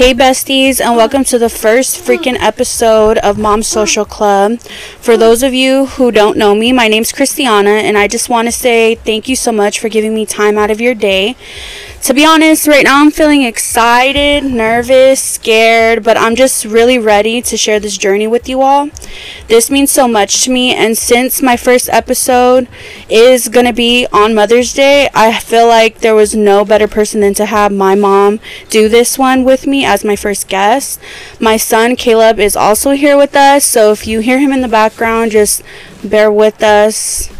Hey, besties, and welcome to the first freaking episode of Mom Social Club. For those of you who don't know me, my name's Christiana, and I just want to say thank you so much for giving me time out of your day. To be honest, right now I'm feeling excited, nervous, scared, but I'm just really ready to share this journey with you all. This means so much to me, and since my first episode is going to be on Mother's Day, I feel like there was no better person than to have my mom do this one with me as my first guest. My son Caleb is also here with us, so if you hear him in the background, just bear with us.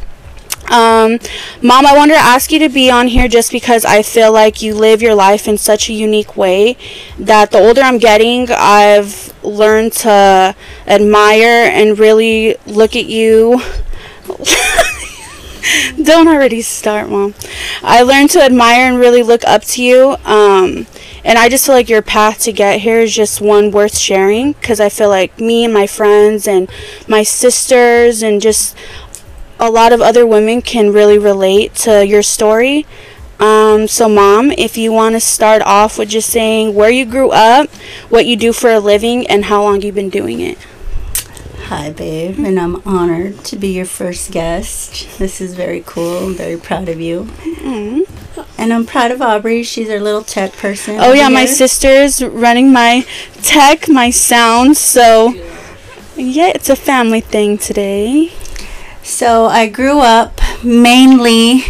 Um, Mom, I wanted to ask you to be on here just because I feel like you live your life in such a unique way that the older I'm getting, I've learned to admire and really look at you. Don't already start, Mom. I learned to admire and really look up to you. Um, and I just feel like your path to get here is just one worth sharing because I feel like me and my friends and my sisters and just a lot of other women can really relate to your story. Um, so, mom, if you want to start off with just saying where you grew up, what you do for a living, and how long you've been doing it. Hi, babe, and I'm honored to be your first guest. This is very cool. I'm very proud of you. Mm-hmm. And I'm proud of Aubrey. She's our little tech person. Oh, yeah, here. my sister's running my tech, my sound. So, yeah, it's a family thing today. So I grew up mainly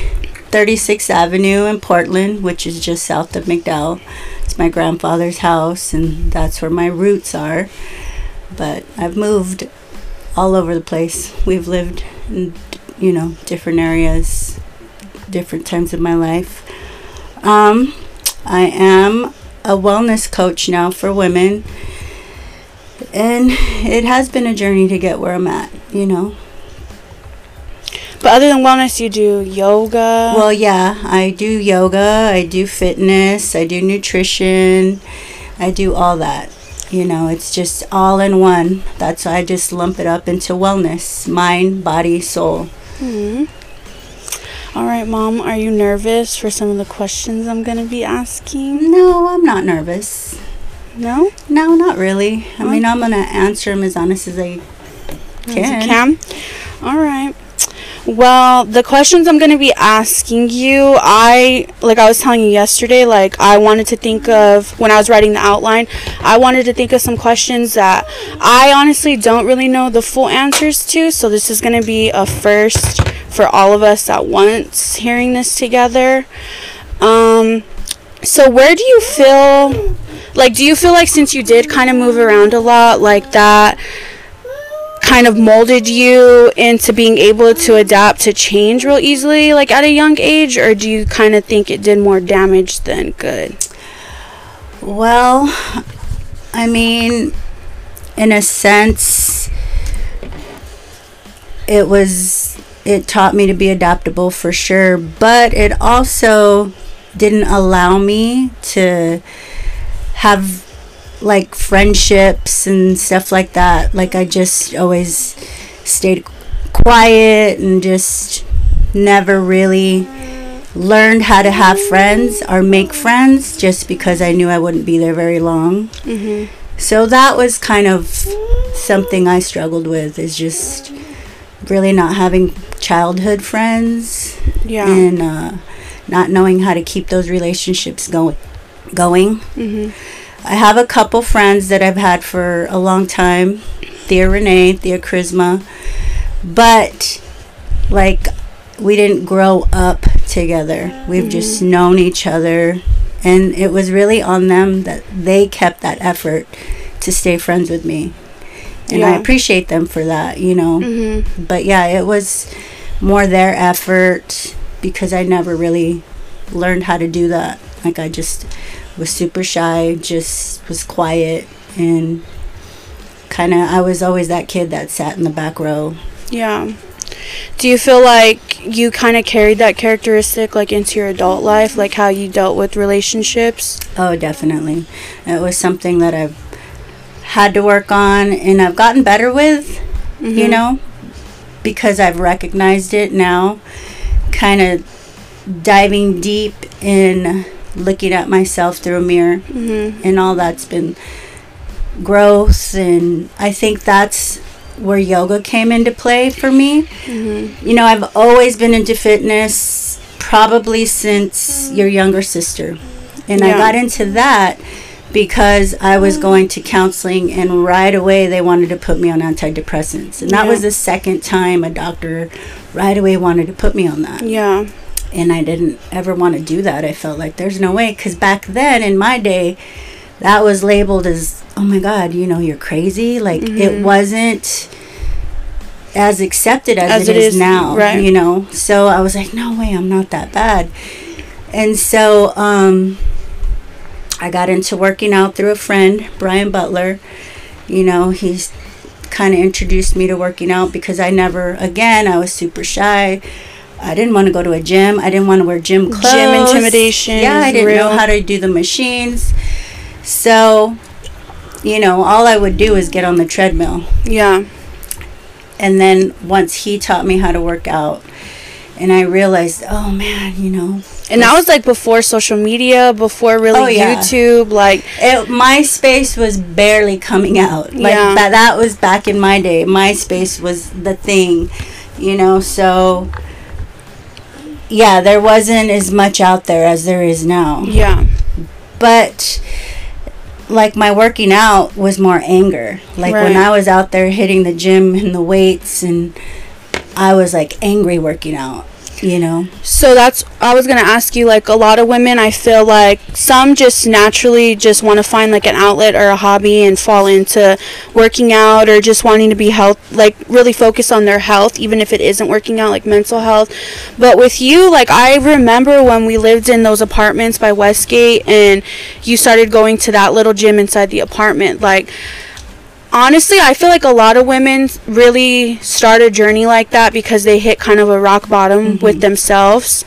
36th Avenue in Portland, which is just south of McDowell. It's my grandfather's house, and that's where my roots are. But I've moved all over the place. We've lived in, you know, different areas, different times of my life. Um, I am a wellness coach now for women, and it has been a journey to get where I'm at, you know. But other than wellness, you do yoga. Well, yeah, I do yoga, I do fitness, I do nutrition, I do all that. You know, it's just all in one. That's why I just lump it up into wellness mind, body, soul. hmm All right, Mom, are you nervous for some of the questions I'm going to be asking? No, I'm not nervous. No? No, not really. I mean, I'm going to answer them as honest as I can. As can? All right. Well, the questions I'm going to be asking you, I, like I was telling you yesterday, like I wanted to think of, when I was writing the outline, I wanted to think of some questions that I honestly don't really know the full answers to. So this is going to be a first for all of us at once hearing this together. Um, so where do you feel, like, do you feel like since you did kind of move around a lot, like that, kind of molded you into being able to adapt to change real easily, like at a young age, or do you kind of think it did more damage than good? Well, I mean, in a sense, it was, it taught me to be adaptable for sure, but it also didn't allow me to have like friendships and stuff like that. Like I just always stayed quiet and just never really learned how to have friends or make friends just because I knew I wouldn't be there very long. Mm-hmm. So that was kind of something I struggled with is just really not having childhood friends yeah. and uh, not knowing how to keep those relationships going going. Mm-hmm. I have a couple friends that I've had for a long time Thea Renee, Thea Charisma. But, like, we didn't grow up together. We've mm-hmm. just known each other. And it was really on them that they kept that effort to stay friends with me. And yeah. I appreciate them for that, you know. Mm-hmm. But yeah, it was more their effort because I never really learned how to do that. Like, I just was super shy, just was quiet and kind of I was always that kid that sat in the back row. Yeah. Do you feel like you kind of carried that characteristic like into your adult life, like how you dealt with relationships? Oh, definitely. It was something that I've had to work on and I've gotten better with, mm-hmm. you know, because I've recognized it now, kind of diving deep in looking at myself through a mirror, Mm-hmm. and all that's been growth. And I think that's where yoga came into play for me. Mm-hmm. You know, I've always been into fitness, probably since your younger sister. And I got into that because I was going to counseling, and right away they wanted to put me on antidepressants. And that Yeah. was the second time a doctor right away wanted to put me on that. Yeah. And I didn't ever want to do that. I felt like there's no way. Because back then, in my day, that was labeled as, oh my God, you know, you're crazy. Like, it Mhm. wasn't as accepted as, As it it is, is, now, right. you know. So I was like, no way, I'm not that bad. And so um, I got into working out through a friend, Brian Butler. You know, he's kind of introduced me to working out because I never, again, I was super shy. I didn't want to go to a gym. I didn't want to wear gym clothes. Gym intimidation Yeah, I didn't know how to do the machines. So, you know, all I would do is get on the treadmill. Yeah. And then once he taught me how to work out, and I realized, oh man, you know, And that was like before social media, before really Oh, yeah. YouTube. Like, it, MySpace was barely coming out. Like Yeah. that, that was back in my day. MySpace was the thing, you know. So yeah, there wasn't as much out there as there is now. yeah. But like my working out was more anger. Like when I was out there hitting the gym and the weights, and I was like angry working out. You know. So that's I was gonna ask you like a lot of women I feel like some just naturally just want to find like an outlet or a hobby and fall into working out or just wanting to be health like really focus on their health even if it isn't working out like mental health. But with you like I remember when we lived in those apartments by Westgate and you started going to that little gym inside the apartment like honestly, I feel like a lot of women really start a journey like that because they hit kind of a rock bottom mm-hmm. with themselves.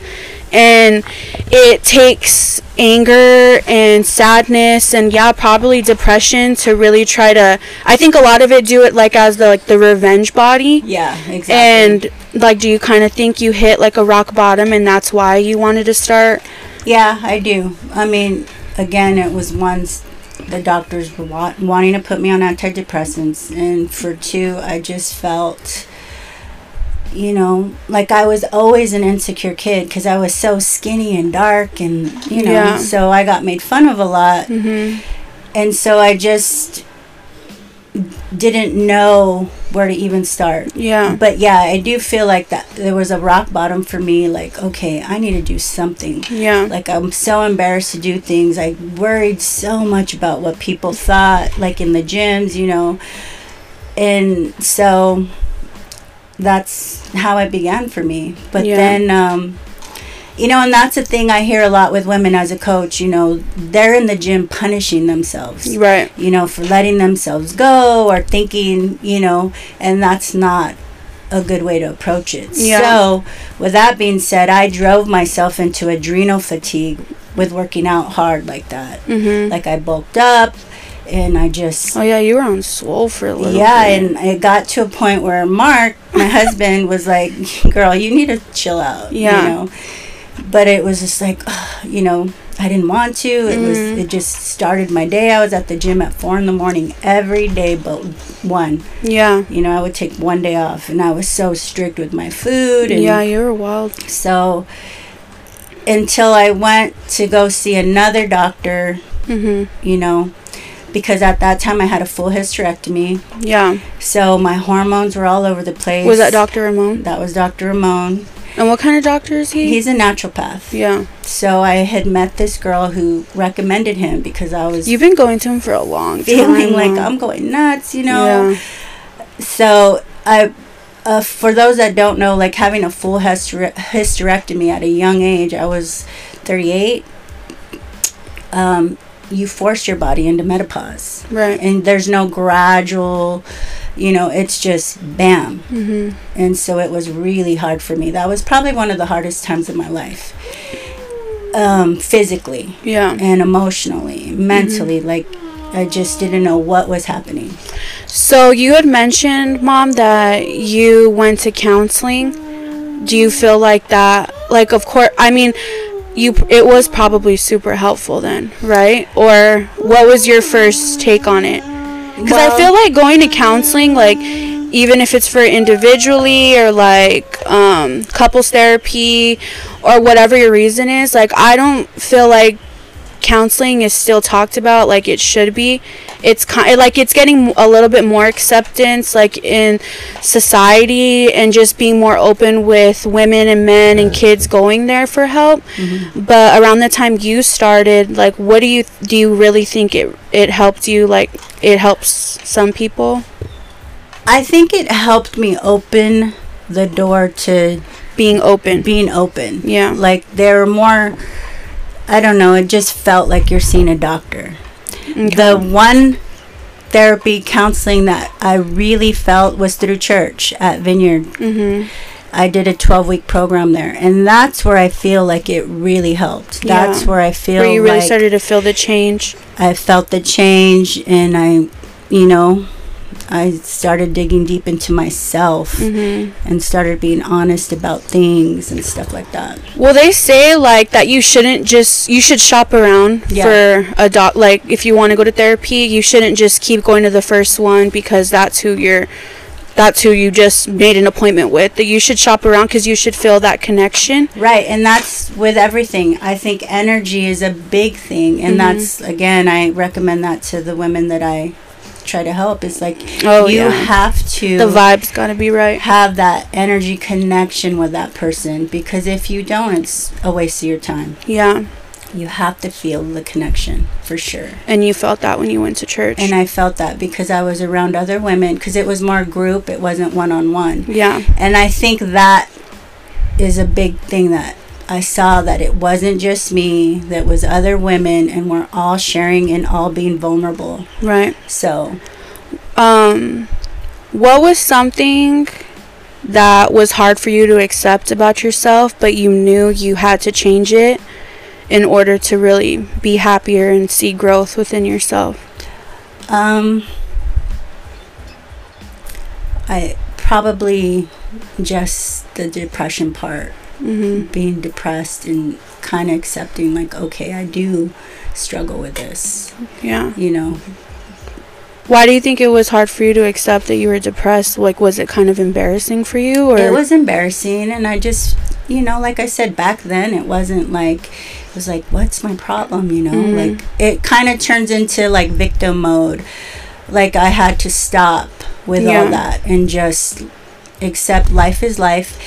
And it takes anger and sadness and yeah, probably depression to really try to I think a lot of it do it like as the like the revenge body. Yeah. Exactly. And like do you kind of think you hit like a rock bottom and that's why you wanted to start? Yeah, I do. I mean, again, it was once the doctors were wa- wanting to put me on antidepressants, and for two, I just felt, you know, like I was always an insecure kid because I was so skinny and dark, and you know, Yeah. so I got made fun of a lot, Mhm. and so I just didn't know where to even start. Yeah. But yeah, I do feel like that there was a rock bottom for me. Like, okay, I need to do something. Yeah. Like, I'm so embarrassed to do things. I worried so much about what people thought, like in the gyms, you know. And so that's how it began for me. But Yeah. then, um, you know, and that's the thing I hear a lot with women as a coach. You know, they're in the gym punishing themselves Right. you know, for letting themselves go or thinking, you know, and that's not a good way to approach it. Yeah. So, with that being said, I drove myself into adrenal fatigue with working out hard like that. Mhm. Like I bulked up and I just Oh yeah, you were on swole for a little yeah, bit. and it got to a point where Mark, my husband, was like, "Girl, you need to chill out." Yeah. You know, but it was just like, you know, I didn't want to. It was. Mhm. It just started my day. I was at the gym at four in the morning every day, but one. yeah. You know, I would take one day off, and I was so strict with my food. And Yeah, you were wild. So until I went to go see another doctor, Mhm. you know, because at that time I had a full hysterectomy. Yeah. So my hormones were all over the place. Was that Dr. Ramon? That was Dr. Ramon. And what kind of doctor is he? He's a naturopath. yeah. So I had met this girl who recommended him because I was You've been going to him for a long time. feeling like. I'm going nuts, you know. Yeah. So I, uh, for those that don't know, like having a full hyster- hysterectomy at a young age, I was 38. Um, you force your body into menopause, Right. and there's no gradual, you know, it's just bam. Mhm. and so it was really hard for me. That was probably one of the hardest times of my life, um, physically Yeah. and emotionally, mentally. Like I just didn't know what was happening. So you had mentioned, mom, that you went to counseling. Do you feel like that? Like, of course, I mean, you it was probably super helpful then, right? Or what was your first take on it? Because I feel like going to counseling, like even if it's for individually or like um, couples therapy or whatever your reason is, like I don't feel like counseling is still talked about like it should be. It's kind like it's getting a little bit more acceptance like in society and just being more open with women and men and kids going there for help. Mm-hmm. But around the time you started, like what do you do you really think it it helped you like it helps some people? I think it helped me open the door to Being open. being open. Yeah. Like there are more I don't know, it just felt like you're seeing a doctor. The one therapy counseling that I really felt was through church at Vineyard. Mhm. I did a 12 week program there, and that's where I feel like it really helped. Yeah. That's where I feel Where you really like started to feel the change. I felt the change, and I, you know, I started digging deep into myself Mhm. and started being honest about things and stuff like that. Well, they say like that you shouldn't just you should shop around Yeah. for a doc. Like if you want to go to therapy, you shouldn't just keep going to the first one because that's who you're. That's who you just made an appointment with. That you should shop around because you should feel that connection. Right, and that's with everything. I think energy is a big thing, and Mhm. that's again, I recommend that to the women that I try to help. It's like Oh you yeah, have to the vibe's gotta be right. have that energy connection with that person because if you don't, it's a waste of your time. Yeah, You have to feel the connection for sure. and you felt that when you went to church. And I felt that because I was around other women because it was more group, it wasn't one on one. yeah, And I think that is a big thing that I saw that it wasn't just me, that was other women and we're all sharing and all being vulnerable. right. So, Um, what was something that was hard for you to accept about yourself, but you knew you had to change it in order to really be happier and see growth within yourself? um I probably just the depression part. Mm-hmm. being depressed and kind of accepting like okay i do struggle with this Yeah. you know Why do you think it was hard for you to accept that you were depressed? Like, was it kind of embarrassing for you, or it was embarrassing and i just you know like i said back then it wasn't like it was like what's my problem you know Mhm. like it kind of turns into like victim mode like i had to stop with Yeah. all that and just accept life is life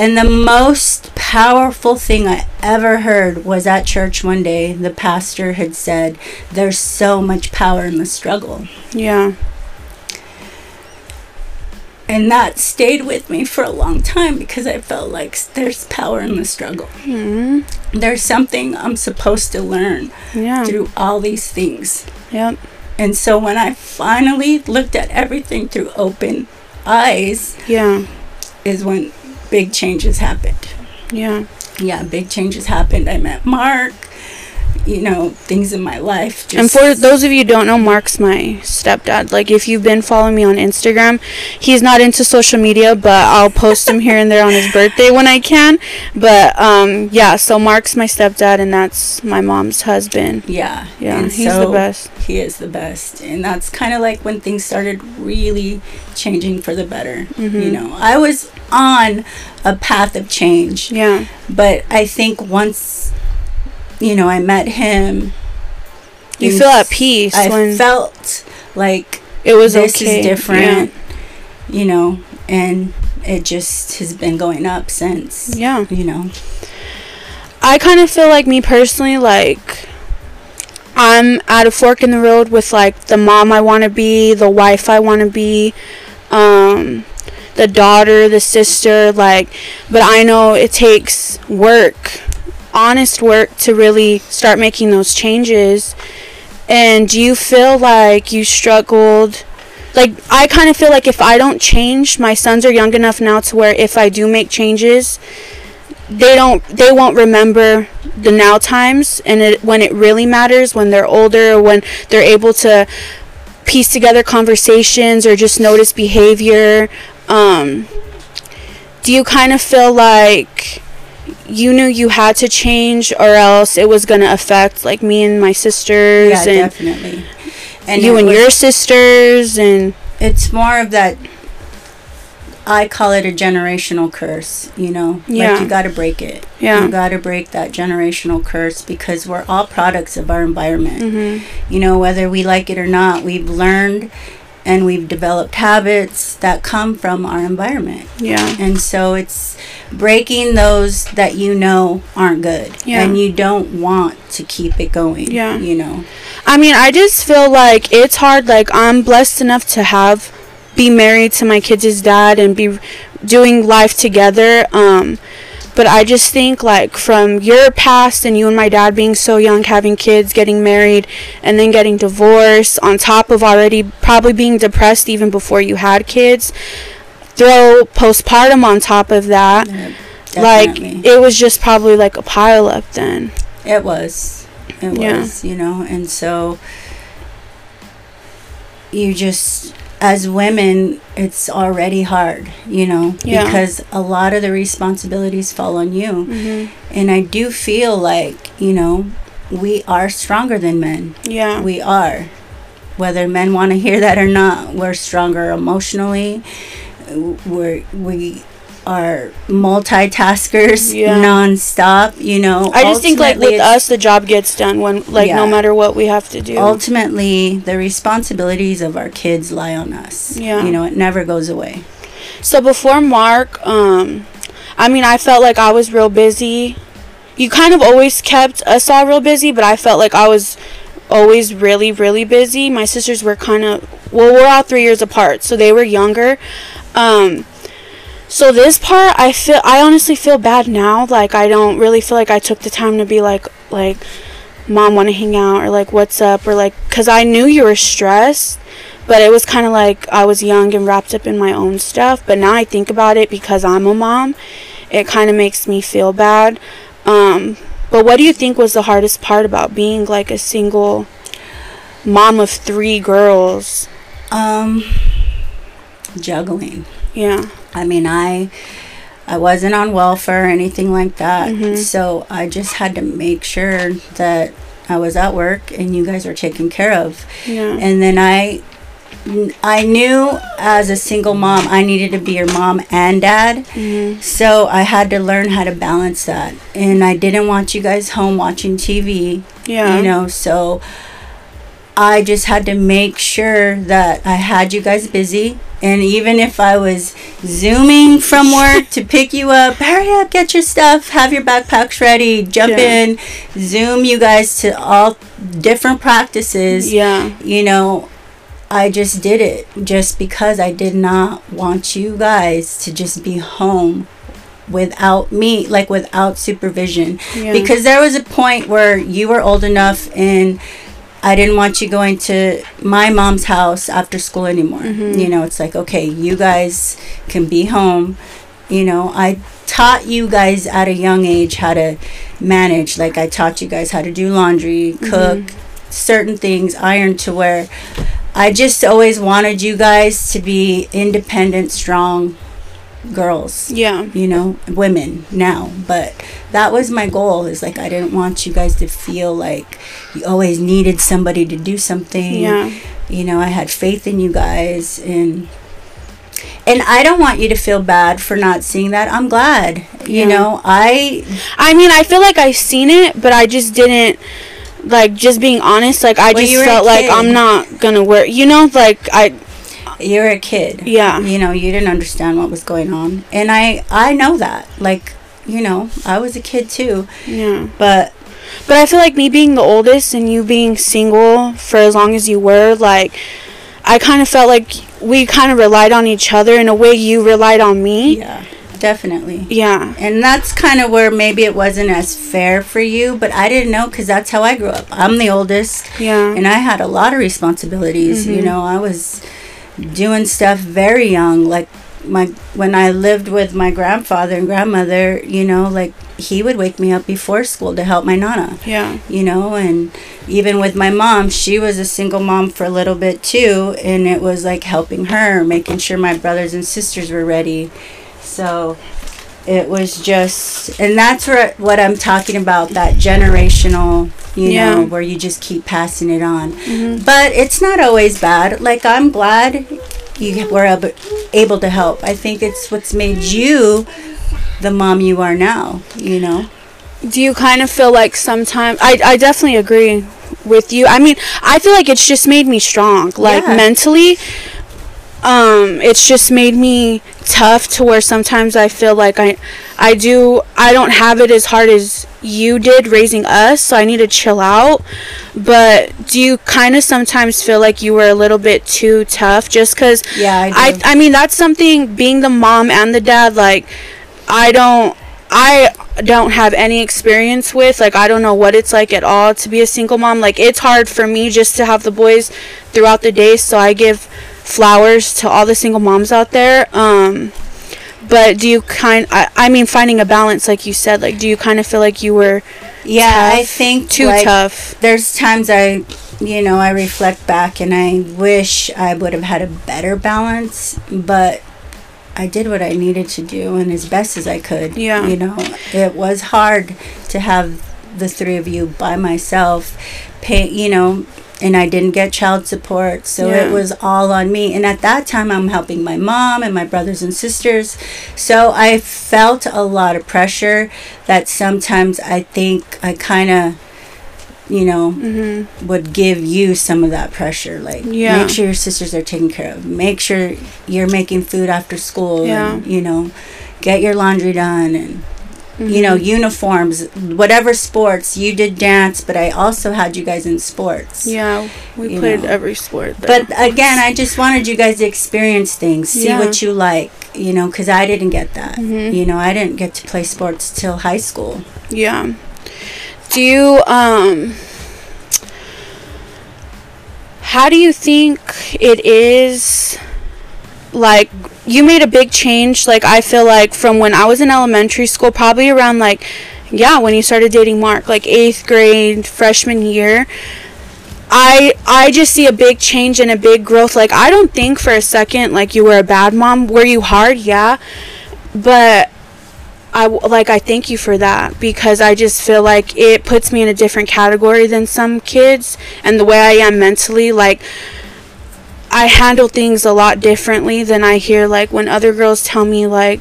and the most powerful thing I ever heard was at church one day. The pastor had said, There's so much power in the struggle. yeah, And that stayed with me for a long time because I felt like there's power in the struggle. hmm There's something I'm supposed to learn yeah, through all these things. yep, And so when I finally looked at everything through open eyes, yeah, is when big changes happened. yeah. Yeah, big changes happened. I met Mark. You know, things in my life. And for those of you who don't know, Mark's my stepdad. Like, if you've been following me on Instagram, he's not into social media, but I'll post him here and there on his birthday when I can. But um, yeah, so Mark's my stepdad, and that's my mom's husband. yeah, Yeah, and he's so the best. He is the best, and that's kind of like when things started really changing for the better. You Mhm. know, I was on a path of change, Yeah, but I think once, you know, I met him, you feel at peace I felt like it was this okay. is different, you know, and it just has been going up since. Yeah. yeah. You know, I kind of feel like me personally, like I'm at a fork in the road with like the mom I want to be, the wife I want to be, um, the daughter, the sister, like, but I know it takes work, honest work to really start making those changes. And do you feel like you struggled? Like, I kind of feel like if I don't change, my sons are young enough now to where if I do make changes, they don't they won't remember the now times and it, when it really matters when they're older when they're able to piece together conversations or just notice behavior um, do you kind of feel like you knew you had to change or else it was going to affect like me and my sisters Yeah, and definitely. you and was- your sisters and it's more of that I call it a generational curse, you know. Yeah. Like you got to break it. Yeah. You got to break that generational curse because we're all products of our environment. mm-hmm. You know, whether we like it or not, we've learned and we've developed habits that come from our environment. yeah And so it's breaking those that you know aren't good Yeah. and you don't want to keep it going. Yeah. You know. I mean, I just feel like it's hard. Like I'm blessed enough to have be married to my kids' dad and be doing life together. Um, but I just think like from your past and you and my dad being so young, having kids, getting married, and then getting divorced, on top of already probably being depressed even before you had kids. Throw postpartum on top of that. Yeah, Like it was just probably like a pile up then. It was. It Yeah. was, you know, and so you just as women it's already hard, you know, Yeah. because a lot of the responsibilities fall on you. Mm-hmm. And I do feel like, you know, we are stronger than men. Yeah. We are. Whether men want to hear that or not, we're stronger emotionally. We're we are multitaskers Yeah. nonstop, you know. I just think like with us, the job gets done when like no matter what we have to do. ultimately the responsibilities of our kids lie on us. Yeah. You know, it never goes away. so before Mark, um, I mean, I felt like I was real busy. You kind of always kept us all real busy, but I felt like I was always really, really busy. My sisters were kind of well, we're all three years apart, so they were younger. Um, so this part, I feel, I honestly feel bad now. Like I don't really feel like I took the time to be like, like, mom, want to hang out, or like, what's up, or like, cause I knew you were stressed, but it was kind of like I was young and wrapped up in my own stuff. But now I think about it because I'm a mom, it kind of makes me feel bad. Um, but what do you think was the hardest part about being like a single mom of three girls? Um juggling. Yeah. I mean, I I wasn't on welfare or anything like that. Mhm. So I just had to make sure that I was at work and you guys were taken care of. Yeah. And then I I knew as a single mom I needed to be your mom and dad. Mhm. So I had to learn how to balance that. And I didn't want you guys home watching TV, Yeah. you know, so I just had to make sure that I had you guys busy. And even if I was zooming from work to pick you up, hurry up, get your stuff, have your backpacks ready, jump Yeah. in, zoom you guys to all different practices Yeah. you know, I just did it just because I did not want you guys to just be home without me, like without supervision. Yeah. Because there was a point where you were old enough and I didn't want you going to my mom's house after school anymore. Mhm. You know, it's like, okay, you guys can be home. You know, I taught you guys at a young age how to manage. Like, I taught you guys how to do laundry, cook, certain things, iron to wear. I just always wanted you guys to be independent, strong girls Yeah. you know women now but that was my goal is like i didn't want you guys to feel like you always needed somebody to do something Yeah. you know i had faith in you guys and and i don't want you to feel bad for not seeing that i'm glad you Yeah. know i I mean, I feel like I've seen it, but I just didn't like just being honest. Like I Well, just you were a felt like. I'm not gonna wear. You know, like I. you're a kid Yeah. you know you didn't understand what was going on and i i know that like you know i was a kid too Yeah. but But I feel like me being the oldest and you being single for as long as you were, like, I kind of felt like we kind of relied on each other in a way you relied on me. yeah definitely Yeah. And that's kind of where maybe it wasn't as fair for you, but I didn't know because that's how I grew up. I'm the oldest, Yeah. and I had a lot of responsibilities. You Mhm. know, I was doing stuff very young. Like my when I lived with my grandfather and grandmother, you know, like he would wake me up before school to help my nana. Yeah. You know, and even with my mom, she was a single mom for a little bit too, and it was like helping her, making sure my brothers and sisters were ready. So it was just and that's where, what i'm talking about that generational you Yeah. know where you just keep passing it on. But it's not always bad. Like i'm glad you were ab- able to help. I think it's what's made you the mom you are now you know? Do you kind of feel like sometimes I, I definitely agree with you. I mean i feel like it's just made me strong. Like Yeah. mentally um it's just made me tough to where sometimes i feel like i i do i don't have it as hard as you did raising us so i need to chill out but do you kind of sometimes feel like you were a little bit too tough just because Yeah, I I. I mean that's something being the mom and the dad like i don't I don't have any experience with. Like, I don't know what it's like at all to be a single mom. Like, it's hard for me just to have the boys throughout the day. So I give flowers to all the single moms out there. Um, but do you kind? I, I mean, finding a balance, like you said. Like, do you kind of feel like you were yeah i think too like, tough? there's times I, you know, I reflect back and I wish I would have had a better balance, but I did what I needed to do and as best as I could. Yeah. You know, it was hard to have the three of you by myself, pay, you know, and I didn't get child support, so Yeah. it was all on me. And at that time, I'm helping my mom and my brothers and sisters, so I felt a lot of pressure that sometimes I think I kind of, you know, Mm-hmm. would give you some of that pressure. Like, Yeah. make sure your sisters are taken care of. Make sure you're making food after school. Yeah. And, you know, get your laundry done and, you Mm-hmm. know, uniforms, whatever sports. You did dance, but I also had you guys in sports. Yeah, we played know. every sport. there. But again, I just wanted you guys to experience things, see Yeah. what you like, you know, because I didn't get that. Mhm. You know, I didn't get to play sports till high school. Yeah. Do you um how do you think it is like you made a big change like I feel like from when I was in elementary school probably around like yeah, when you started dating Mark like 8th grade freshman year I I just see a big change and a big growth. Like I don't think for a second like you were a bad mom. Were you hard? Yeah. But I like I thank you for that because I just feel like it puts me in a different category than some kids and the way I am mentally. Like I handle things a lot differently than I hear like when other girls tell me like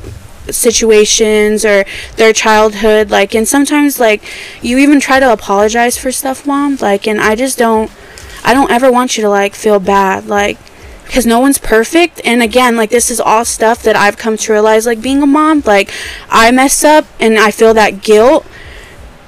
situations or their childhood like and sometimes like you even try to apologize for stuff mom like and I just don't I don't ever want you to like feel bad like because no one's perfect and again like this is all stuff that i've come to realize like being a mom like i mess up and i feel that guilt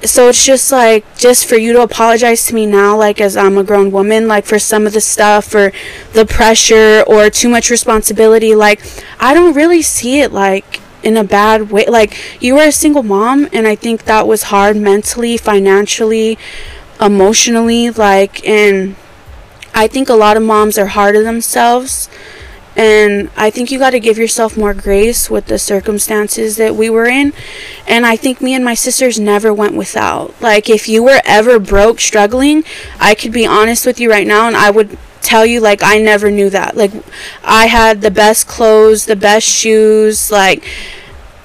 so it's just like just for you to apologize to me now like as i'm a grown woman like for some of the stuff or the pressure or too much responsibility like i don't really see it like in a bad way like you were a single mom and i think that was hard mentally financially emotionally like and I think a lot of moms are hard on themselves. And I think you got to give yourself more grace with the circumstances that we were in. And I think me and my sisters never went without. Like, if you were ever broke, struggling, I could be honest with you right now and I would tell you, like, I never knew that. Like, I had the best clothes, the best shoes, like,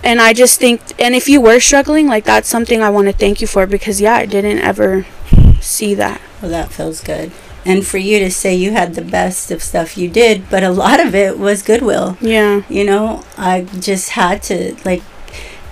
and I just think, and if you were struggling, like, that's something I want to thank you for because, yeah, I didn't ever see that. Well, that feels good. And for you to say you had the best of stuff you did, but a lot of it was goodwill. Yeah. You know, I just had to, like,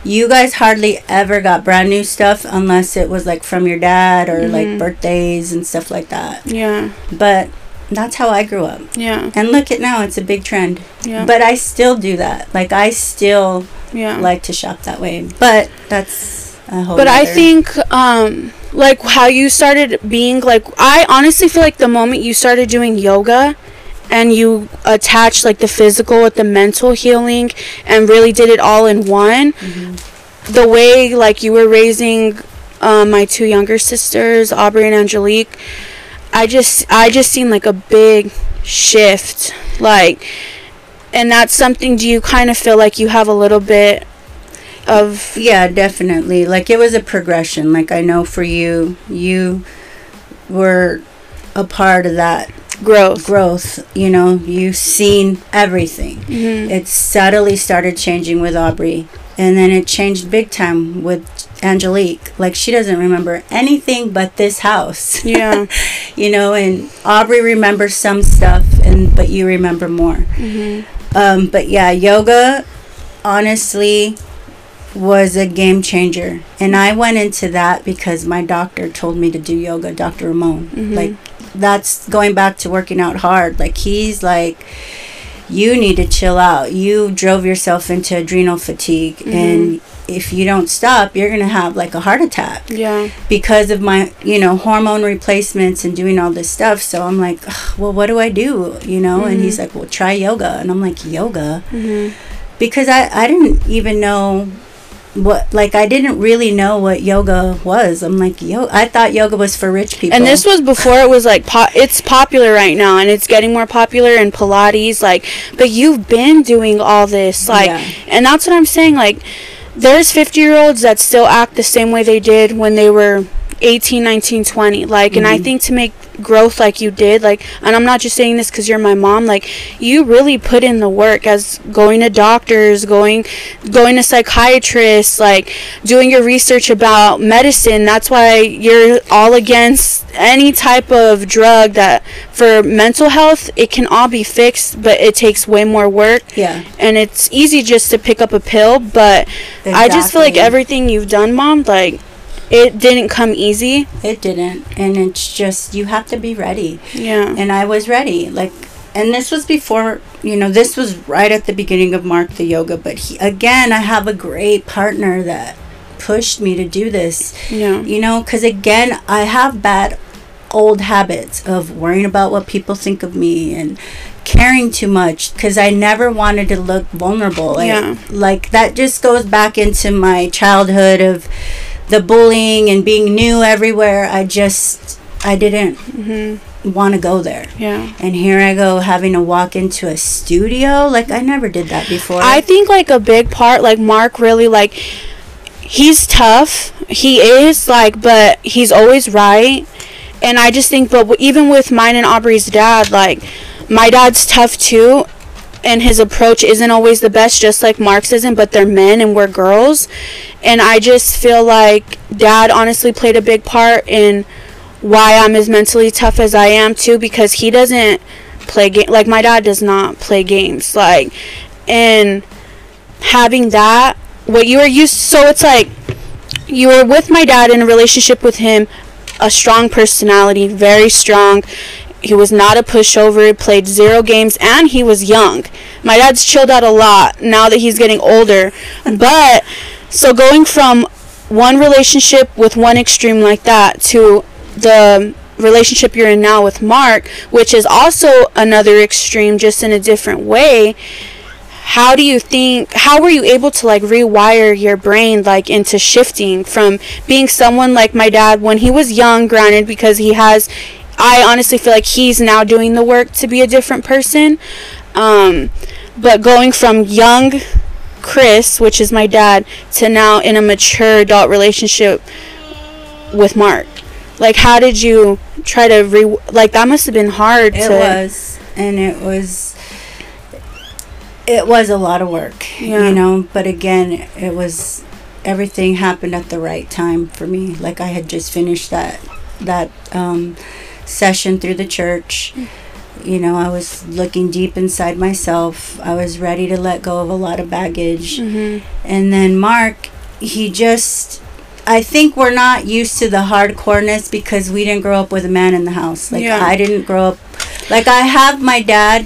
you guys hardly ever got brand new stuff unless it was like from your dad or like Mhm. birthdays and stuff like that. Yeah. But that's how I grew up. Yeah. And look at now, it's a big trend. Yeah. But I still do that. Like, I still yeah. like to shop that way. But that's a whole but I think um like how you started being like I honestly feel like the moment you started doing yoga and you attached like the physical with the mental healing and really did it all in one the way like you were raising um, my two younger sisters Aubrey and Angelique I just I just seen like a big shift like and that's something do you kind of feel like you have a little bit of Yeah, definitely. Like it was a progression. Like I know for you, you were a part of that growth growth. You know, you've seen everything. Mhm. It subtly started changing with Aubrey. and then it changed big time with Angelique. Like she doesn't remember anything but this house. Yeah. you know, and Aubrey remembers some stuff, and but you remember more. Mm-hmm. Um, but yeah, yoga, honestly, was a game changer, and I went into that because my doctor told me to do yoga, Doctor Ramon. Mhm. Like that's going back to working out hard. Like he's like you need to chill out. You drove yourself into adrenal fatigue and if you don't stop, you're going to have like a heart attack Yeah. because of my, you know, hormone replacements and doing all this stuff. So I'm like, well, what do I do? You know? And he's like, well, try yoga. And I'm like, yoga? hmm Because I, I didn't even know what, like, I didn't really know what yoga was. I'm like, yo, I thought yoga was for rich people. And this was before it was like po- it's popular right now, and it's getting more popular in Pilates. Like, but you've been doing all this, like, Yeah. and that's what I'm saying. Like, there's 50 year olds that still act the same way they did when they were 18, 19, 20. Like, and I Mhm. think to make growth like you did, like, and I'm not just saying this because you're my mom. Like, you really put in the work as going to doctors, going, going to psychiatrists, like doing your research about medicine. That's why you're all against any type of drug that for mental health it can all be fixed, but it takes way more work. Yeah. And it's easy just to pick up a pill, but I just feel like everything you've done, mom, like it didn't come easy. It didn't. And it's just, you have to be ready. Yeah. and I was ready. Like, and this was before, you know, this was right at the beginning of Mark the Yoga. But he, again, I have a great partner that pushed me to do this, Yeah. you know, because again, I have bad old habits of worrying about what people think of me and caring too much because I never wanted to look vulnerable. Like, Yeah. like that just goes back into my childhood of the bullying and being new everywhere. I just, I didn't Mhm. want to go there. Yeah. And here I go having to walk into a studio. Like I never did that before. I think like a big part, like Mark really like he's tough. He is like, but he's always right. And I just think, but even with mine and Aubrey's dad, like my dad's tough too. And his approach isn't always the best, just like Mark's isn't, but they're men and we're girls. And I just feel like dad honestly played a big part in why I'm as mentally tough as I am too, because he doesn't play game like my dad does not play games. Like and having that what you are used so it's like you were with my dad in a relationship with him a strong personality very strong he was not a pushover played zero games and he was young my dad's chilled out a lot now that he's getting older but so going from one relationship with one extreme like that to the relationship you're in now with Mark, which is also another extreme, just in a different way. How do you think? How were you able to like rewire your brain like into shifting from being someone like my dad when he was young, granted, because he has. I honestly feel like he's now doing the work to be a different person. Um, but going from young Chris, which is my dad, to now in a mature adult relationship with Mark. Like, how did you try to re? Like, that must have been hard. it to, was, and it was. It was a lot of work, Yeah. you know. But again, it was everything happened at the right time for me. Like I had just finished that that um, session through the church. You know, I was looking deep inside myself. I was ready to let go of a lot of baggage. Mhm. And then Mark, he just I think we're not used to the hardcoreness because we didn't grow up with a man in the house. Like Yeah. I didn't grow up like I have my dad,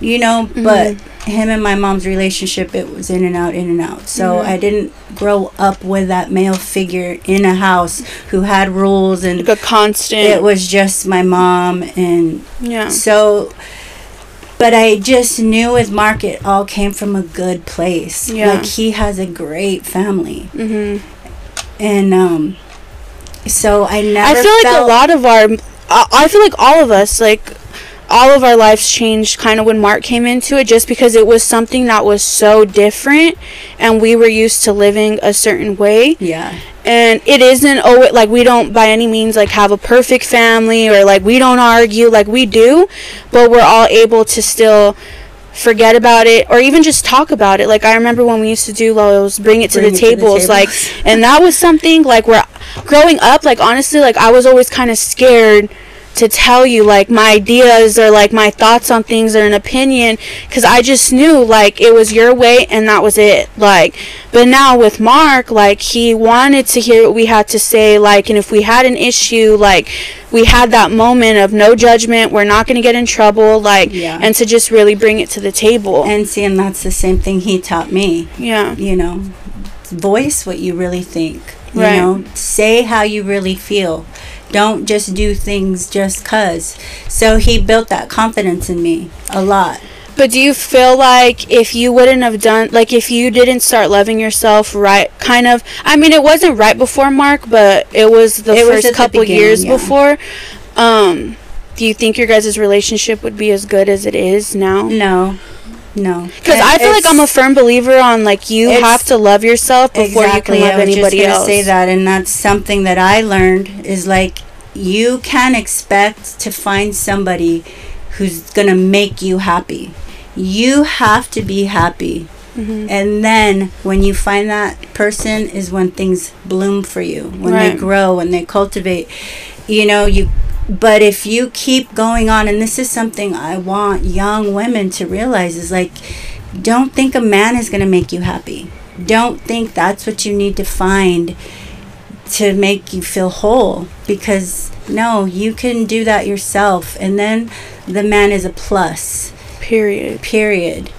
you know, but him and my mom's relationship it was in and out in and out. So Mhm. I didn't grow up with that male figure in a house who had rules and Like a constant. it was just my mom and yeah. so, but I just knew with Mark, it all came from a good place. Yeah. Like he has a great family, Mm-hmm. and um, so I never. I feel like a lot of our, I feel like all of us, like, all of our lives changed kind of when Mark came into it, just because it was something that was so different, and we were used to living a certain way. Yeah, and it isn't always like we don't by any means like have a perfect family or like we don't argue like we do but we're all able to still forget about it or even just talk about it. Like i remember when we used to do those bring it to, Bring the, it to the tables like and that was something like where growing up like honestly like i was always kind of scared to tell you like my ideas or like my thoughts on things or an opinion because i just knew like it was your way and that was it like but now with mark like he wanted to hear what we had to say like and if we had an issue like we had that moment of no judgment we're not going to get in trouble like Yeah. and to just really bring it to the table And see, and that's the same thing he taught me. yeah You know, voice what you really think. You Right. know, say how you really feel. Don't just do things just cuz. So he built that confidence in me a lot. But do you feel like if you wouldn't have done like if you didn't start loving yourself right kind of I mean it wasn't right before Mark, but it was the It first the couple beginning, years yeah. before. Um do you think your guys' relationship would be as good as it is now? No. No. Because I feel like I'm a firm believer on like you have to love yourself before exactly. you can love anybody else. I was anybody just gonna else. say that, and that's something that I learned is like you can't expect to find somebody who's gonna make you happy. You have to be happy, Mhm. and then when you find that person is when things bloom for you, when Right. they grow, when they cultivate. You know you. But if you keep going on, and this is something I want young women to realize is like, don't think a man is going to make you happy. Don't think that's what you need to find to make you feel whole because no, you can do that yourself. And then the man is a plus, Period. period.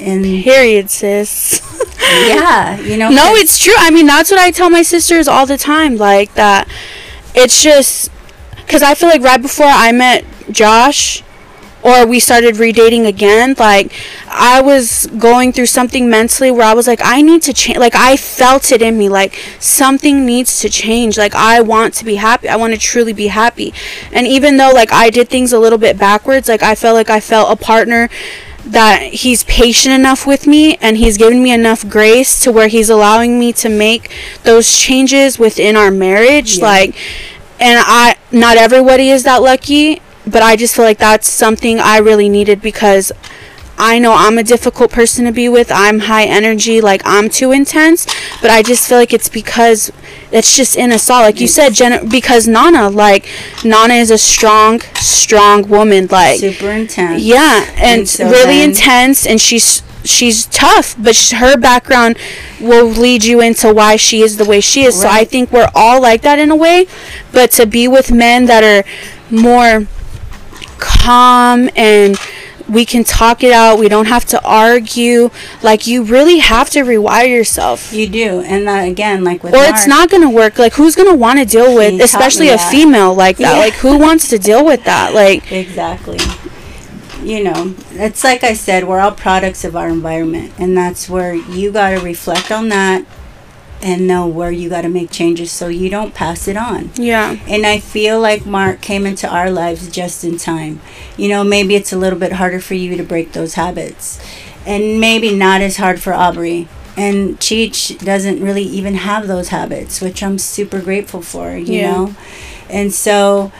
And Period, sis. yeah, you know, no it's true. I mean, that's what I tell my sisters all the time. Like that, it's just because I feel like right before I met Josh, or we started redating again, like I was going through something mentally where I was like, I need to change. Like I felt it in me, like something needs to change. Like I want to be happy. I want to truly be happy. And even though like I did things a little bit backwards, like I felt like I felt a partner that he's patient enough with me and he's given me enough grace to where he's allowing me to make those changes within our marriage Yeah. like and I not everybody is that lucky but I just feel like that's something I really needed because I know I'm a difficult person to be with. I'm high energy, like I'm too intense, but I just feel like it's because it's just in us all. Like you said, Jenna, because Nana, like Nana is a strong, strong woman. Like super intense. yeah, and, And so really then- intense, and she's she's tough, but sh- her background will lead you into why she is the way she is. So I think we're all like that in a way, but to be with men that are more calm and we can talk it out. We don't have to argue. Like you really have to rewire yourself. You do, and that again, like with Or Mark, it's not gonna work. Like who's gonna want to deal with, especially a that. female like that? Yeah. Like who wants to deal with that? Like Exactly. You know, it's like I said, we're all products of our environment, and that's where you got to reflect on that and know where you got to make changes so you don't pass it on. yeah, And I feel like Mark came into our lives just in time. You know, maybe it's a little bit harder for you to break those habits, and maybe not as hard for Aubrey. And Cheech doesn't really even have those habits, which I'm super grateful for, you Yeah. know? And so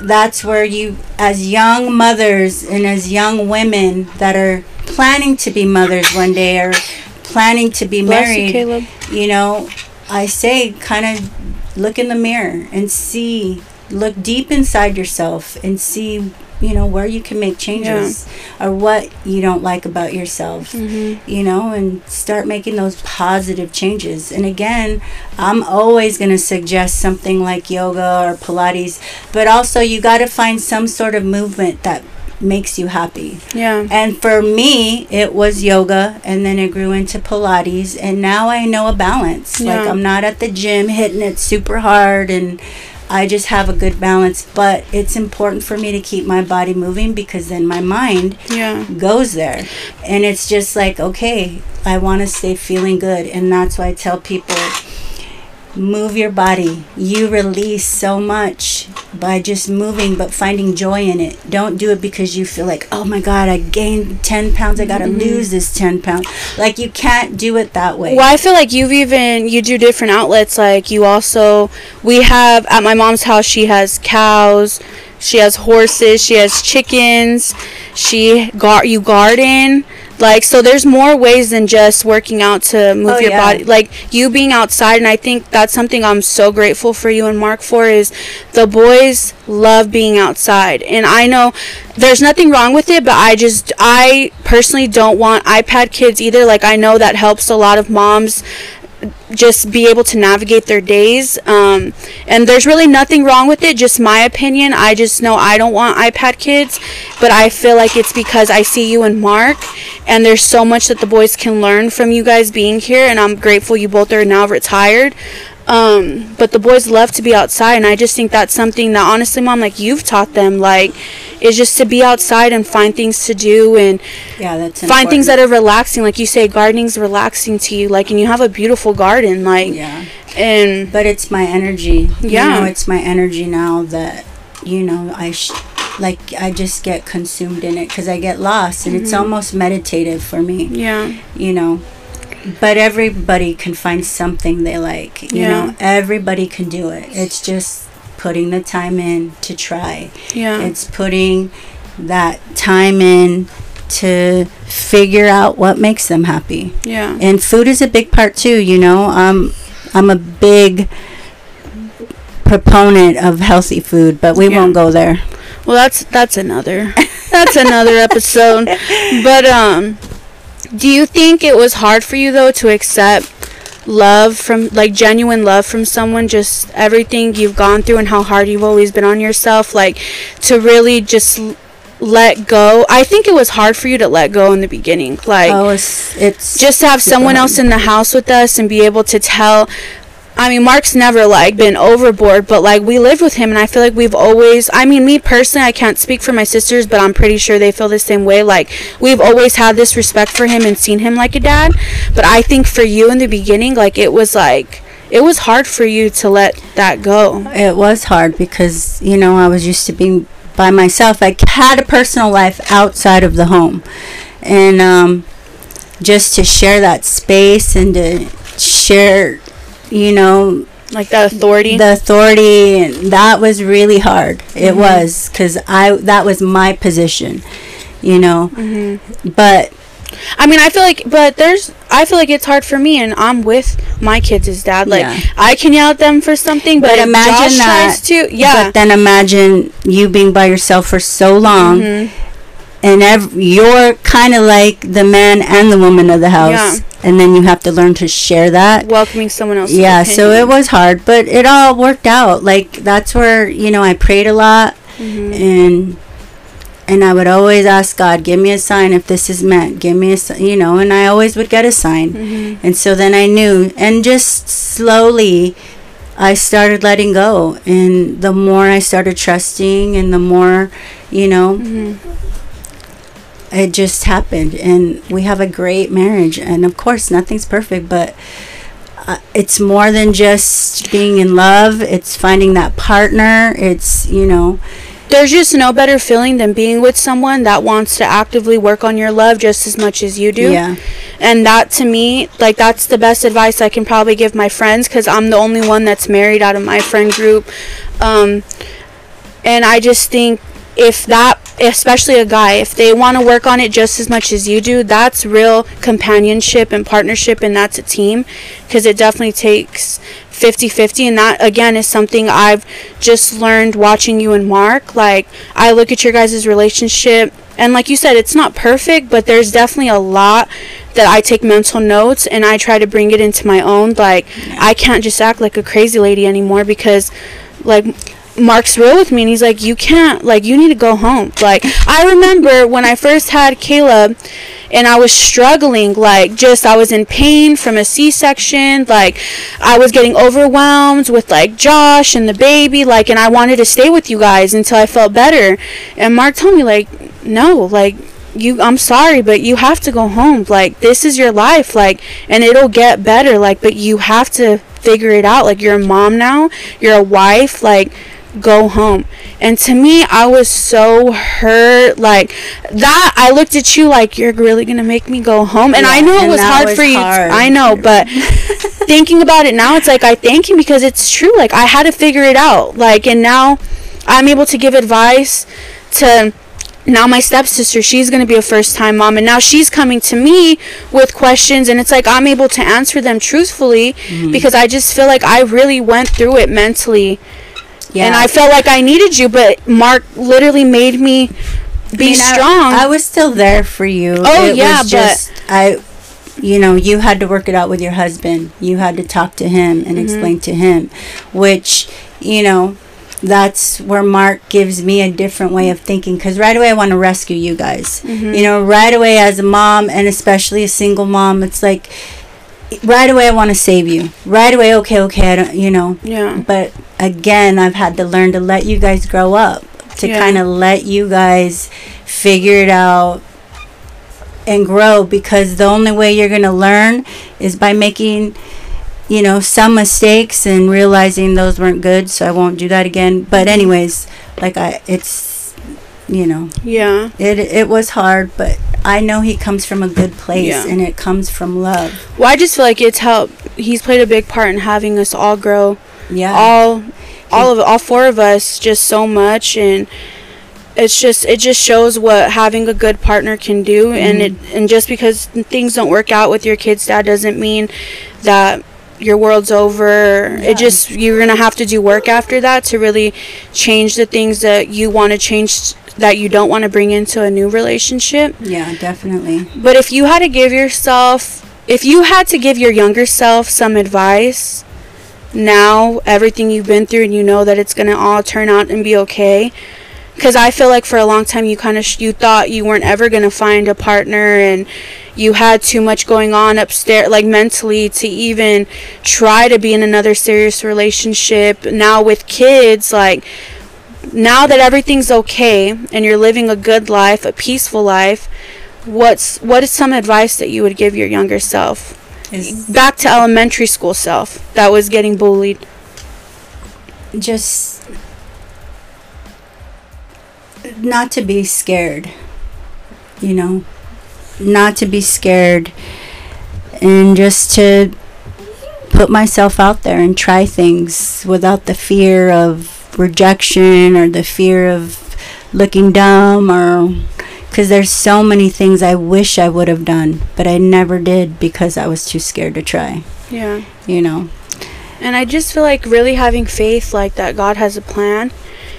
that's where you, as young mothers and as young women that are planning to be mothers one day or planning to be bless married, you, you know, I say kind of look in the mirror and see, look deep inside yourself and see, you know, where you can make changes or what you don't like about yourself, Mm-hmm. you know, and start making those positive changes. And again, I'm always going to suggest something like yoga or Pilates, but also you got to find some sort of movement that makes you happy. Yeah. And for me, it was yoga, and then it grew into Pilates, and now I know a balance. Like I'm not at the gym hitting it super hard, and I just have a good balance. But it's important for me to keep my body moving because then my mind Yeah. goes there, and it's just like okay, I want to stay feeling good, and that's why I tell people. Move your body. You release so much by just moving, but finding joy in it. Don't do it because you feel like, oh my God, I gained 10 pounds. I got to mm-hmm. lose this 10 pounds. Like, you can't do it that way. Well, I feel like you've even you do different outlets. Like you also, we have at my mom's house. She has cows, She has horses. She has chickens. She gar you garden. Like so, there's more ways than just working out to move Oh, your yeah. body. Like you being outside, and I think that's something I'm so grateful for you and Mark for. Is the boys love being outside, and I know there's nothing wrong with it, but I just I personally don't want iPad kids either. Like I know that helps a lot of moms just be able to navigate their days. Um, and there's really nothing wrong with it, just my opinion. I just know I don't want iPad kids, but I feel like it's because I see you and Mark, and there's so much that the boys can learn from you guys being here, and I'm grateful you both are now retired. Um, but the boys love to be outside, and I just think that's something that honestly, mom, like you've taught them, like, is just to be outside and find things to do and Yeah, that's find things that are relaxing like you say gardening's relaxing to you like and you have a beautiful garden like Yeah. and But it's my energy. Yeah. You know, it's my energy now that, you know, I sh- like I just get consumed in it because I get lost and it's almost meditative for me, yeah you know. But everybody can find something they like, you Yeah. know. Everybody can do it. It's just putting the time in to try. yeah It's putting that time in to figure out what makes them happy yeah and food is a big part too you know um i'm a big proponent of healthy food but we Yeah. won't go there well that's that's another that's another episode but um do you think it was hard for you though to accept love from like genuine love from someone just everything you've gone through and how hard you've always been on yourself like to really just let go i think it was hard for you to let go in the beginning like oh it's it's just to have someone hard. else in the house with us and be able to tell I mean Mark's never like been overboard but like we lived with him and I feel like we've always I mean me personally I can't speak for my sisters but I'm pretty sure they feel the same way. Like we've always had this respect for him and seen him like a dad but I think for you in the beginning like it was like it was hard for you to let that go. It was hard because you know i was used to being by myself. I had a personal life outside of the home. And um just to share that space and to share you know like the authority the authority and that was really hard it Mm-hmm. was because i that was my position you know Mm-hmm. but I mean, I feel like, but there's, I feel like it's hard for me, and I'm with my kids as dad. Like, Yeah. I can yell at them for something, but, but imagine Josh that tries to, yeah, but then imagine you being by yourself for so long Mm-hmm. And ev- you're kind of like the man and the woman of the house Yeah. and then you have to learn to share that welcoming someone else yeah so it was hard but it all worked out like that's where you know i prayed a lot Mm-hmm. and and I would always ask God, give me a sign if this is meant. Give me a, si-" you know, and I always would get a sign. Mm-hmm. And so then I knew, and just slowly, I started letting go. And the more I started trusting, and the more, you know, it just happened. And we have a great marriage. And of course, nothing's perfect, but. Uh, it's more than just being in love. It's finding that partner. It's, you know, There's just no better feeling than being with someone that wants to actively work on your love just as much as you do. yeah. And that to me, like that's the best advice I can probably give my friends because I'm the only one that's married out of my friend group. Um, and I just think if that, especially a guy, if they want to work on it just as much as you do, that's real companionship and partnership, and that's a team because it definitely takes 50 50. And that, again, is something I've just learned watching you and Mark. Like, I look at your guys' relationship, and like you said, it's not perfect, but there's definitely a lot that I take mental notes and I try to bring it into my own. Like, I can't just act like a crazy lady anymore because, like, Mark's real with me and he's like, You can't, like, you need to go home. Like, I remember when I first had Caleb and I was struggling, like, just I was in pain from a C section, like, I was getting overwhelmed with, like, Josh and the baby, like, and I wanted to stay with you guys until I felt better. And Mark told me, like, No, like, you I'm sorry but you have to go home. Like this is your life like and it'll get better. Like but you have to figure it out. Like you're a mom now. You're a wife. Like go home. And to me I was so hurt. Like that I looked at you like you're really gonna make me go home? And I Yeah, knew it was hard was for you hard. I know but thinking about it now it's like I thank you because it's true. Like I had to figure it out. Like and now I'm able to give advice to now my stepsister she's going to be a first time mom and now she's coming to me with questions and it's like i'm able to answer them truthfully mm-hmm. because i just feel like i really went through it mentally yeah. and i felt like i needed you but mark literally made me be I mean, strong I, I, was still there for you oh it yeah just, but i you know you had to work it out with your husband you had to talk to him and mm-hmm. explain to him which you know that's where Mark gives me a different way of thinking because right away I want to rescue you guys. Mm-hmm. You know, right away as a mom and especially a single mom, it's like right away I want to save you. Right away, okay, okay, I don't, you know. Yeah. But again, I've had to learn to let you guys grow up, to yeah. kind of let you guys figure it out and grow because the only way you're going to learn is by making you know, some mistakes and realizing those weren't good, so I won't do that again. But anyways, like I it's you know. Yeah. It it was hard, but I know he comes from a good place yeah. and it comes from love. Well, I just feel like it's helped he's played a big part in having us all grow. Yeah. All all of all four of us just so much and it's just it just shows what having a good partner can do mm-hmm. and it and just because things don't work out with your kids dad doesn't mean that your world's over. Yeah. It just you're gonna have to do work after that to really change the things that you want to change that you don't want to bring into a new relationship. Yeah, definitely. But if you had to give yourself, if you had to give your younger self some advice, now everything you've been through and you know that it's gonna all turn out and be okay. Because I feel like for a long time you kind of sh- you thought you weren't ever gonna find a partner and you had too much going on upstairs like mentally to even try to be in another serious relationship now with kids like now that everything's okay and you're living a good life a peaceful life what's what is some advice that you would give your younger self? Is back to elementary school self that was getting bullied. Just not to be scared you know? Not to be scared and just to put myself out there and try things without the fear of rejection or the fear of looking dumb or because there's so many things I wish I would have done, but I never did because I was too scared to try. Yeah. You know. And I just feel like really having faith like that God has a plan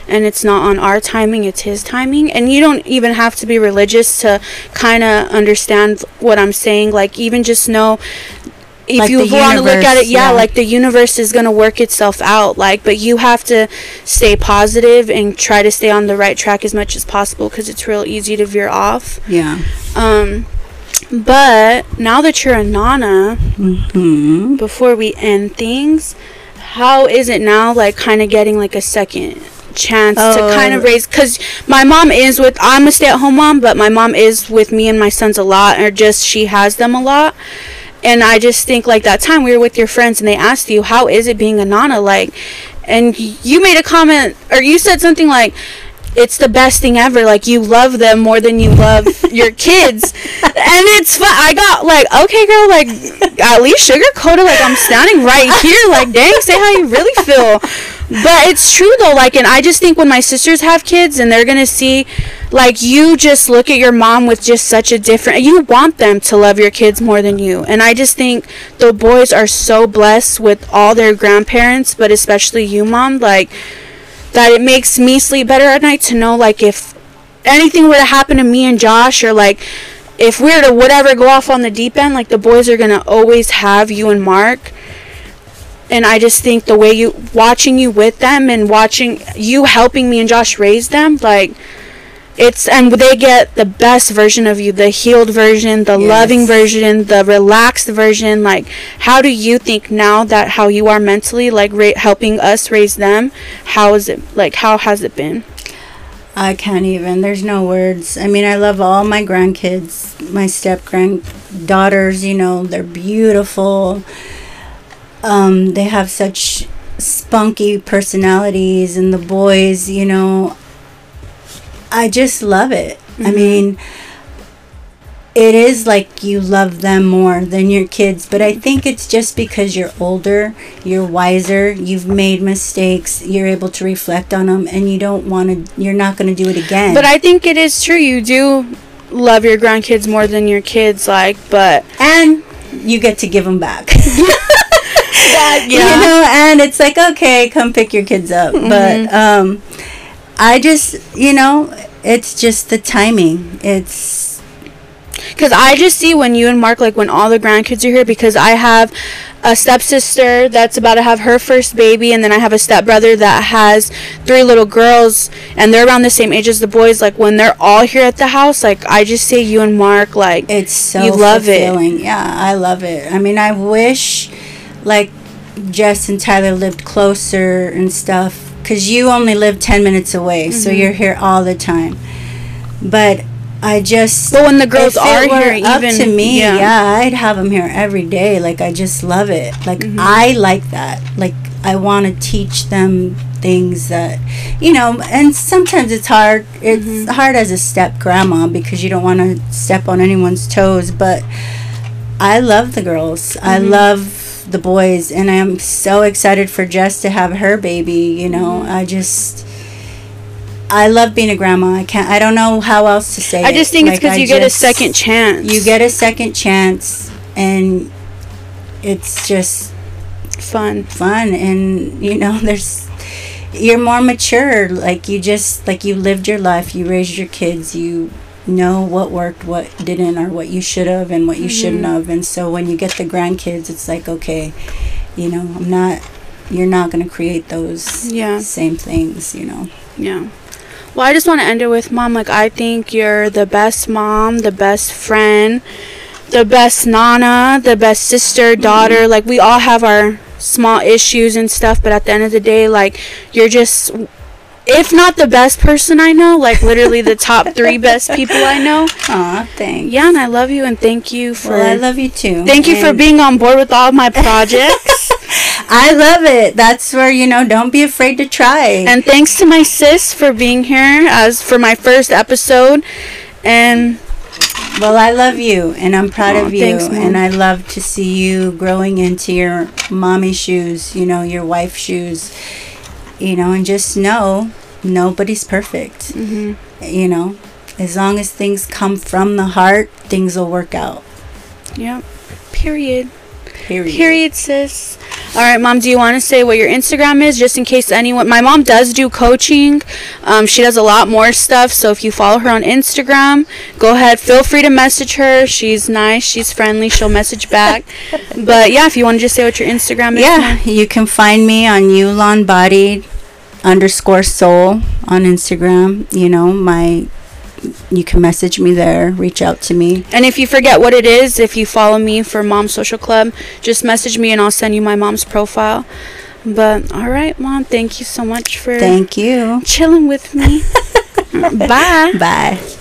and it's not on our timing, it's His timing. And you don't even have to be religious to kind of understand what I'm saying. Like, even just know if like you want to look at it, yeah, yeah, like the universe is going to work itself out. Like, but you have to stay positive and try to stay on the right track as much as possible because it's real easy to veer off. Yeah. Um, but now that you're a nana, mm-hmm. before we end things, how is it now? Like, kind of getting like a second chance oh. to kind of raise because my mom is with i'm a stay-at-home mom but my mom is with me and my sons a lot or just she has them a lot and i just think like that time we were with your friends and they asked you how is it being a nana? Like and you made a comment or you said something like it's the best thing ever. Like you love them more than you love your kids, and it's fun. I got like, okay, girl, like at least sugarcoat it. Like I'm standing right here. Like, dang, say how you really feel. But it's true though. Like, and I just think when my sisters have kids and they're gonna see, like, you just look at your mom with just such a different. You want them to love your kids more than you, and I just think the boys are so blessed with all their grandparents, but especially you, mom. Like that it makes me sleep better at night to know like if anything were to happen to me and Josh or like if we were to whatever go off on the deep end, like the boys are gonna always have you and Mark. And I just think the way you watching you with them and watching you helping me and Josh raise them, like it's and they get the best version of you the healed version the yes. loving version the relaxed version like how do you think now that how you are mentally like ra- helping us raise them how is it like how has it been I can't even. There's no words. I mean, I love all my grandkids, my step granddaughters. You know, they're beautiful. Um, they have such spunky personalities, and the boys, you know, I just love it. Mm-hmm. I mean, it is like you love them more than your kids but i think it's just because you're older you're wiser you've made mistakes you're able to reflect on them and you don't want to you're not going to do it again But I think it is true. You do love your grandkids more than your kids, like, but and you get to give them back that, you know and it's like okay come pick your kids up but um i just you know it's just the timing it's Because I just see when you and Mark, like when all the grandkids are here, because I have a stepsister that's about to have her first baby, and then I have a stepbrother that has three little girls, and they're around the same age as the boys. Like when they're all here at the house, like I just say you and Mark, like it's so You love it. fulfilling. yeah i love it i mean i wish like jess and tyler lived closer and stuff because you only live 10 minutes away Mm-hmm. so you're here all the time but i just But when the girls are here, up even to me yeah. yeah. i'd have them here every day like i just love it like Mm-hmm. i like that like i want to teach them things that you know and sometimes it's hard it's Mm-hmm. hard as a step grandma because you don't want to step on anyone's toes but i love the girls i Mm-hmm. love the boys and i'm so excited for jess to have her baby you know Mm-hmm. i just I love being a grandma. I can't. I don't know how else to say it. I it. just think it's because you get a second chance. you get a second chance and it's just fun. fun and you know there's you're more mature like you just like you lived your life you raised your kids you know what worked what didn't or what you should have and what you shouldn't Mm-hmm. have and so when you get the grandkids it's like okay you know i'm not you're not going to create those Yeah. same things you know Yeah. Well, I just want to end it with mom. Like, I think you're the best mom, the best friend, the best nana, the best sister, daughter. Like, we all have our small issues and stuff, but at the end of the day, like, you're just, if not the best person I know, like, literally the top three best people I know. Aw, thanks Yeah, and I love you and thank you for. well i love you too Thank you for being on board with all my projects. I love it. That's where you know. Don't be afraid to try. and thanks to my sis for being here as for my first episode. And well, I love you, and I'm proud of you, thanks, and I love to see you growing into your mommy shoes. You know, your wife shoes. You know, and just know nobody's perfect. mhm. You know, as long as things come from the heart, things will work out. Yep. Period. Period. Period, sis. All right, mom. Do you want to say what your Instagram is, just in case anyone? My mom does do coaching. Um, she does a lot more stuff. So if you follow her on Instagram, go ahead. Feel free to message her. She's nice. She's friendly. She'll message back. but yeah, if you want to just say what your Instagram is. Yeah, you can find me on Yulon Bodied underscore soul on Instagram. You know, my you can message me there, reach out to me. And if you forget what it is, if you follow me for Mom Social Club, just message me and I'll send you my mom's profile. But all right, mom. Thank you so much for Thank you. chilling with me. Bye. Bye.